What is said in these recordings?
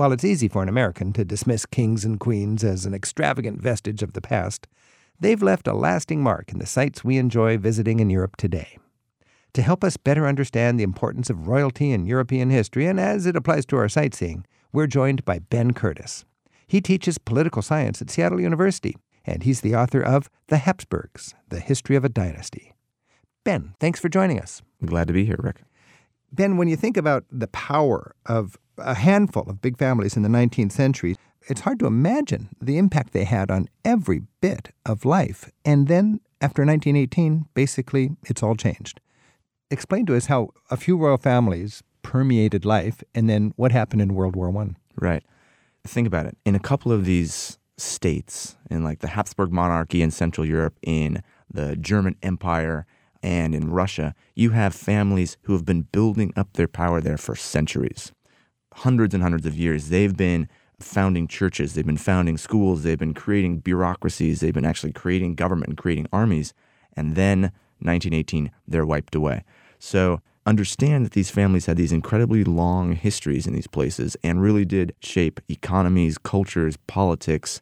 While it's easy for an American to dismiss kings and queens as an extravagant vestige of the past, they've left a lasting mark in the sites we enjoy visiting in Europe today. To help us better understand the importance of royalty in European history and as it applies to our sightseeing, we're joined by Ben Curtis. He teaches political science at Seattle University, and he's the author of The Habsburgs The History of a Dynasty. Ben, thanks for joining us. Glad to be here, Rick. Ben, when you think about the power of a handful of big families in the 19th century, it's hard to imagine the impact they had on every bit of life. And then after 1918, basically, it's all changed. Explain to us how a few royal families permeated life and then what happened in World War I. Right. Think about it. In a couple of these states, in like the Habsburg monarchy in Central Europe, in the German Empire, and in Russia, you have families who have been building up their power there for centuries. Hundreds and hundreds of years. They've been founding churches, they've been founding schools, they've been creating bureaucracies, they've been actually creating government and creating armies. And then 1918, they're wiped away. So understand that these families had these incredibly long histories in these places and really did shape economies, cultures, politics.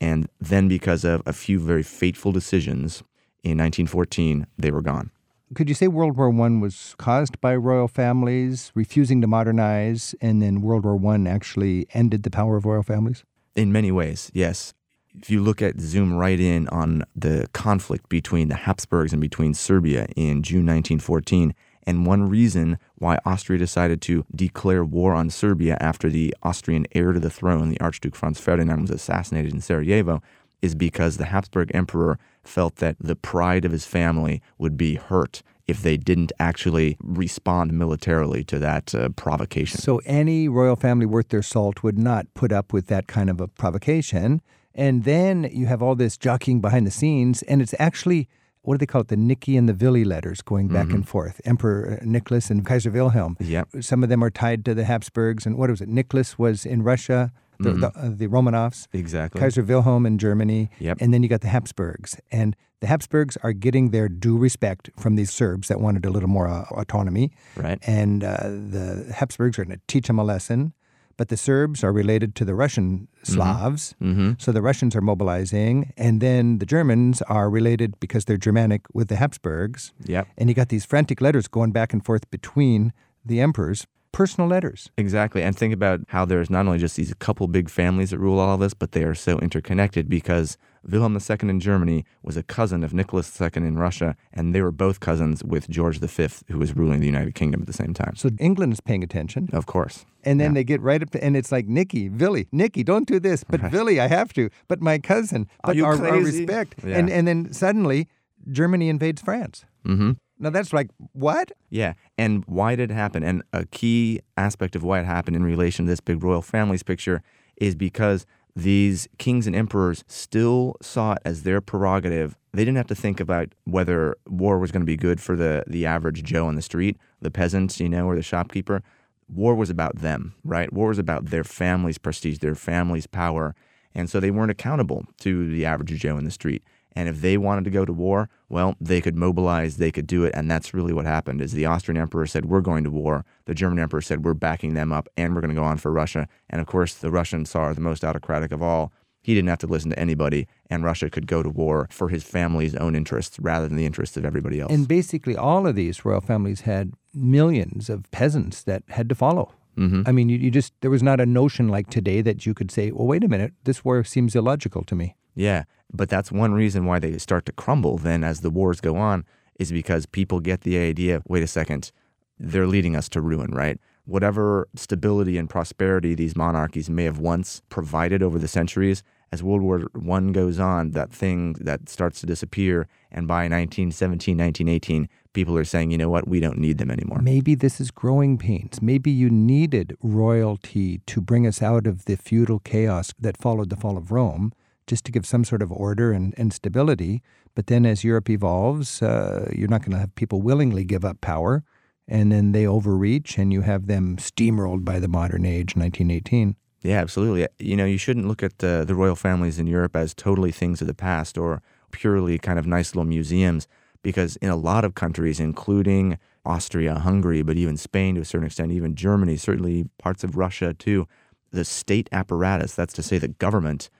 And then, because of a few very fateful decisions in 1914, they were gone. Could you say World War I was caused by royal families refusing to modernize, and then World War I actually ended the power of royal families? In many ways, yes. If you look at zoom right in on the conflict between the Habsburgs and between Serbia in June 1914, and one reason why Austria decided to declare war on Serbia after the Austrian heir to the throne, the Archduke Franz Ferdinand, was assassinated in Sarajevo, is because the Habsburg emperor felt that the pride of his family would be hurt if they didn't actually respond militarily to that uh, provocation. So any royal family worth their salt would not put up with that kind of a provocation. And then you have all this jockeying behind the scenes, and it's actually what do they call it? The Nicky and the Willy letters going back mm-hmm. and forth. Emperor Nicholas and Kaiser Wilhelm. Yep. Some of them are tied to the Habsburgs. And what was it? Nicholas was in Russia the, mm-hmm. the, uh, the, Romanovs. Exactly. Kaiser Wilhelm in Germany. Yep. And then you got the Habsburgs. And the Habsburgs are getting their due respect from these Serbs that wanted a little more uh, autonomy. Right. And uh, the Habsburgs are going to teach them a lesson. But the Serbs are related to the Russian mm-hmm. Slavs. Mm-hmm. So the Russians are mobilizing. And then the Germans are related because they're Germanic with the Habsburgs. Yep. And you got these frantic letters going back and forth between the emperors personal letters. Exactly. And think about how there's not only just these couple big families that rule all of this, but they are so interconnected because Wilhelm II in Germany was a cousin of Nicholas II in Russia, and they were both cousins with George V, who was ruling the United Kingdom at the same time. So England is paying attention. Of course. And then yeah. they get right up to, and it's like, Nicky, Willy, Nicky, don't do this. But right. Willy, I have to. But my cousin, but our, our, respect. Yeah. And, and then suddenly, Germany invades France. Mm-hmm. Now that's like what? Yeah, and why did it happen? And a key aspect of why it happened in relation to this big royal families picture is because these kings and emperors still saw it as their prerogative. They didn't have to think about whether war was going to be good for the the average Joe on the street, the peasants, you know, or the shopkeeper. War was about them, right? War was about their family's prestige, their family's power, and so they weren't accountable to the average Joe in the street. And if they wanted to go to war, well, they could mobilize, they could do it, and that's really what happened. Is the Austrian emperor said we're going to war, the German emperor said we're backing them up, and we're going to go on for Russia. And of course, the Russian Tsar, the most autocratic of all, he didn't have to listen to anybody, and Russia could go to war for his family's own interests rather than the interests of everybody else. And basically, all of these royal families had millions of peasants that had to follow. Mm-hmm. I mean, you, you just, there was not a notion like today that you could say, well, wait a minute, this war seems illogical to me. Yeah. But that's one reason why they start to crumble then as the wars go on, is because people get the idea wait a second, they're leading us to ruin, right? Whatever stability and prosperity these monarchies may have once provided over the centuries, as World War I goes on, that thing that starts to disappear. And by 1917, 1918, people are saying, you know what, we don't need them anymore. Maybe this is growing pains. Maybe you needed royalty to bring us out of the feudal chaos that followed the fall of Rome just to give some sort of order and, and stability. But then as Europe evolves, uh, you're not going to have people willingly give up power. And then they overreach and you have them steamrolled by the modern age, 1918. Yeah, absolutely. You know, you shouldn't look at uh, the royal families in Europe as totally things of the past or purely kind of nice little museums, because in a lot of countries, including Austria, Hungary, but even Spain to a certain extent, even Germany, certainly parts of Russia too, the state apparatus, that's to say the government,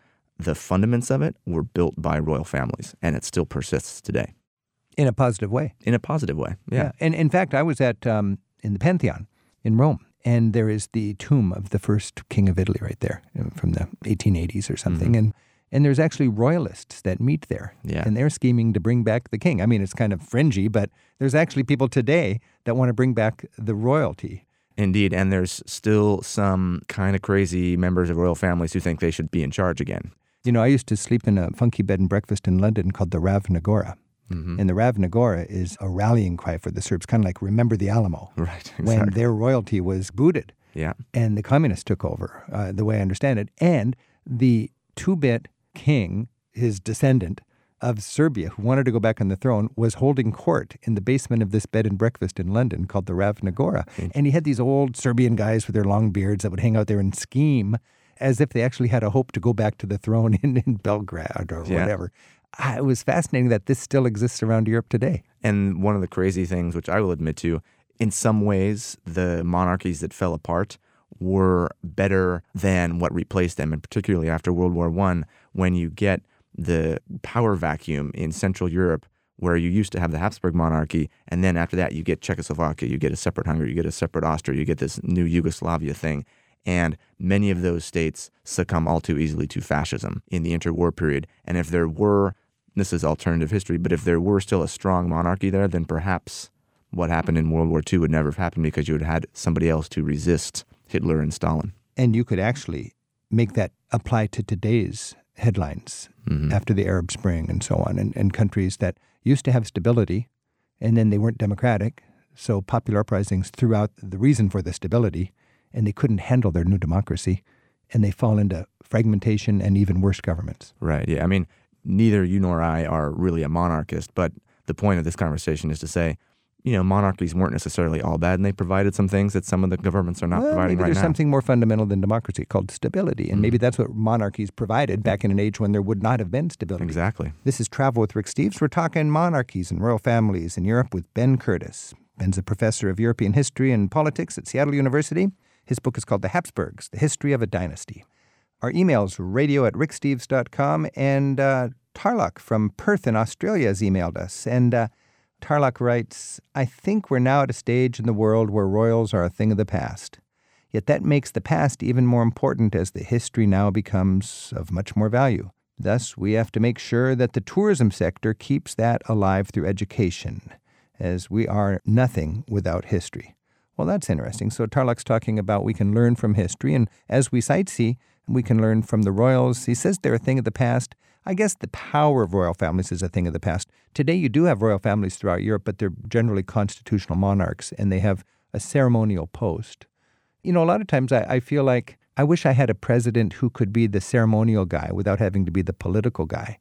the fundaments of it were built by royal families, and it still persists today. In a positive way. In a positive way, yeah. And in fact, I was at um, in the Pantheon in Rome, and there is the tomb of the first king of Italy right there from the 1880s or something, Mm-hmm. and and there's actually royalists that meet there, Yeah. and they're scheming to bring back the king. I mean, it's kind of fringy, but there's actually people today that want to bring back the royalty. Indeed, and there's still some kind of crazy members of royal families who think they should be in charge again. You know, I used to sleep in a funky bed and breakfast in London called the Ravna Gora. Mm-hmm. And the Ravna Gora is a rallying cry for the Serbs, kind of like remember the Alamo, Right, when their royalty was booted yeah, and the communists took over, uh, the way I understand it. And the two bit king, his descendant of Serbia, who wanted to go back on the throne, was holding court in the basement of this bed and breakfast in London called the Ravna Gora. And he had these old Serbian guys with their long beards that would hang out there and scheme as if they actually had a hope to go back to the throne in, in Belgrade or Yeah. whatever. Ah, It was fascinating that this still exists around Europe today. And one of the crazy things, which I will admit to, in some ways, the monarchies that fell apart were better than what replaced them, and particularly after World War One, when you get the power vacuum in Central Europe, where you used to have the Habsburg monarchy, and then after that you get Czechoslovakia, you get a separate Hungary, you get a separate Austria, you get this new Yugoslavia thing. And many of those states succumb all too easily to fascism in the interwar period. And if there were, this is alternative history, but if there were still a strong monarchy there, then perhaps what happened in World War II would never have happened because you would have had somebody else to resist Hitler and Stalin. And you could actually make that apply to today's headlines Mm-hmm. after the Arab Spring and so on, and, and countries that used to have stability and then they weren't democratic. So popular uprisings threw out the reason for the stability and they couldn't handle their new democracy and they fall into fragmentation and even worse governments. Right. Yeah. I mean, neither you nor I are really a monarchist, but the point of this conversation is to say, you know, monarchies weren't necessarily all bad, and they provided some things that some of the governments are not Well, providing maybe right there's now. something more fundamental than democracy called stability. And maybe Mm-hmm. that's what monarchies provided back in an age when there would not have been stability. Exactly. This is Travel with Rick Steves. We're talking monarchies and royal families in Europe with Ben Curtis. Ben's a professor of European history and politics at Seattle University. His book is called The Habsburgs, The History of a Dynasty. Our email's radio at ricksteves.com, and uh, Tarlock from Perth in Australia has emailed us. And uh, Tarlock writes, I think we're now at a stage in the world where royals are a thing of the past. Yet that makes the past even more important as the history now becomes of much more value. Thus, we have to make sure that the tourism sector keeps that alive through education, as we are nothing without history. Well, that's interesting. So Tarlock's talking about we can learn from history, and as we sightsee, we can learn from the royals. He says they're a thing of the past. I guess the power of royal families is a thing of the past. Today, you do have royal families throughout Europe, but they're generally constitutional monarchs, and they have a ceremonial post. You know, a lot of times I, I feel like I wish I had a president who could be the ceremonial guy without having to be the political guy.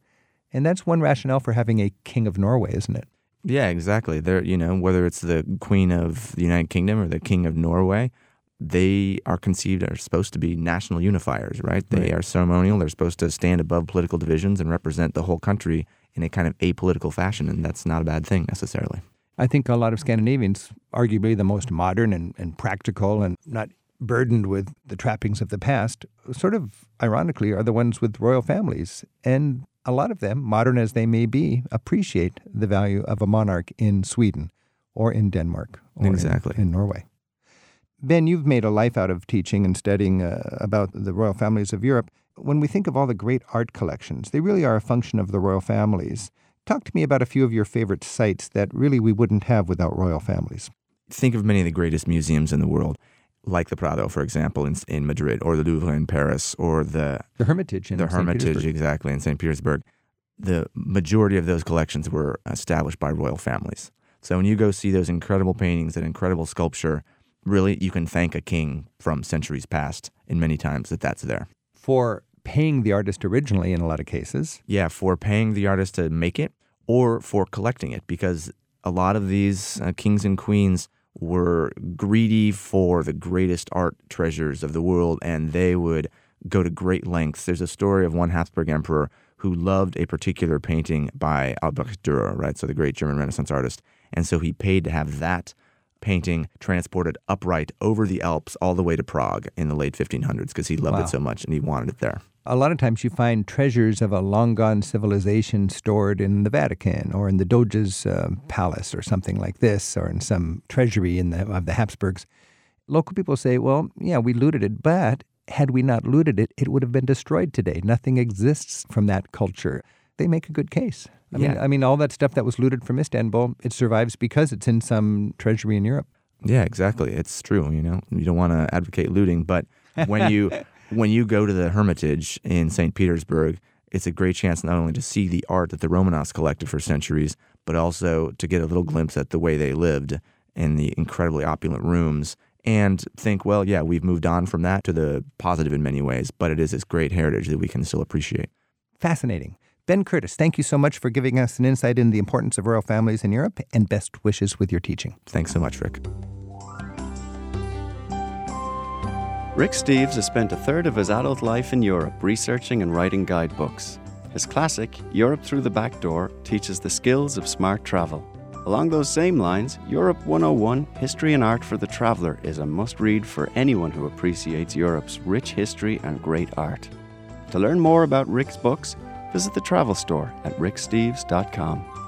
And that's one rationale for having a king of Norway, isn't it? Yeah, exactly. They're, you know, whether it's the Queen of the United Kingdom or the King of Norway, they are conceived are supposed to be national unifiers, right? They Right. are ceremonial. They're supposed to stand above political divisions and represent the whole country in a kind of apolitical fashion, and that's not a bad thing necessarily. I think a lot of Scandinavians, arguably the most modern and, and practical and not burdened with the trappings of the past, sort of ironically are the ones with royal families. And a lot of them, modern as they may be, appreciate the value of a monarch in Sweden or in Denmark or in- Exactly. in, Norway. Ben, you've made a life out of teaching and studying uh, about the royal families of Europe. When we think of all the great art collections, they really are a function of the royal families. Talk to me about a few of your favorite sites that really we wouldn't have without royal families. Think of many of the greatest museums in the world, like the Prado, for example, in, in Madrid, or the Louvre in Paris, or the The Hermitage in the St. Hermitage, exactly, in St. Petersburg. The majority of those collections were established by royal families. So when you go see those incredible paintings and incredible sculpture, really you can thank a king from centuries past in many times that that's there. For paying the artist originally in a lot of cases. Yeah, for paying the artist to make it or for collecting it because a lot of these uh, kings and queens were greedy for the greatest art treasures of the world and they would go to great lengths. There's a story of one Habsburg emperor who loved a particular painting by Albrecht Dürer, right? So the great German Renaissance artist. And so he paid to have that painting transported upright over the Alps all the way to Prague in the late 1500s because he loved Wow. it so much and he wanted it there. A lot of times you find treasures of a long gone civilization stored in the Vatican or in the Doge's uh, palace or something like this, or in some treasury in the, of the Habsburgs. Local people say, well, yeah, we looted it, but had we not looted it, it would have been destroyed today. Nothing exists from that culture. They make a good case. I mean, I mean, all that stuff that was looted from Istanbul, it survives because it's in some treasury in Europe. Yeah, exactly. It's true. You know, you don't want to advocate looting, but when you when you go to the Hermitage in St. Petersburg, it's a great chance not only to see the art that the Romanovs collected for centuries, but also to get a little glimpse at the way they lived in the incredibly opulent rooms and think, well, yeah, we've moved on from that to the positive in many ways, but it is this great heritage that we can still appreciate. Fascinating. Ben Curtis, thank you so much for giving us an insight into the importance of royal families in Europe and best wishes with your teaching. Thanks so much, Rick. Rick Steves has spent a third of his adult life in Europe researching and writing guidebooks. His classic, Europe Through the Back Door, teaches the skills of smart travel. Along those same lines, Europe 101 History and Art for the Traveller is a must read for anyone who appreciates Europe's rich history and great art. To learn more about Rick's books, visit the travel store at ricksteves.com.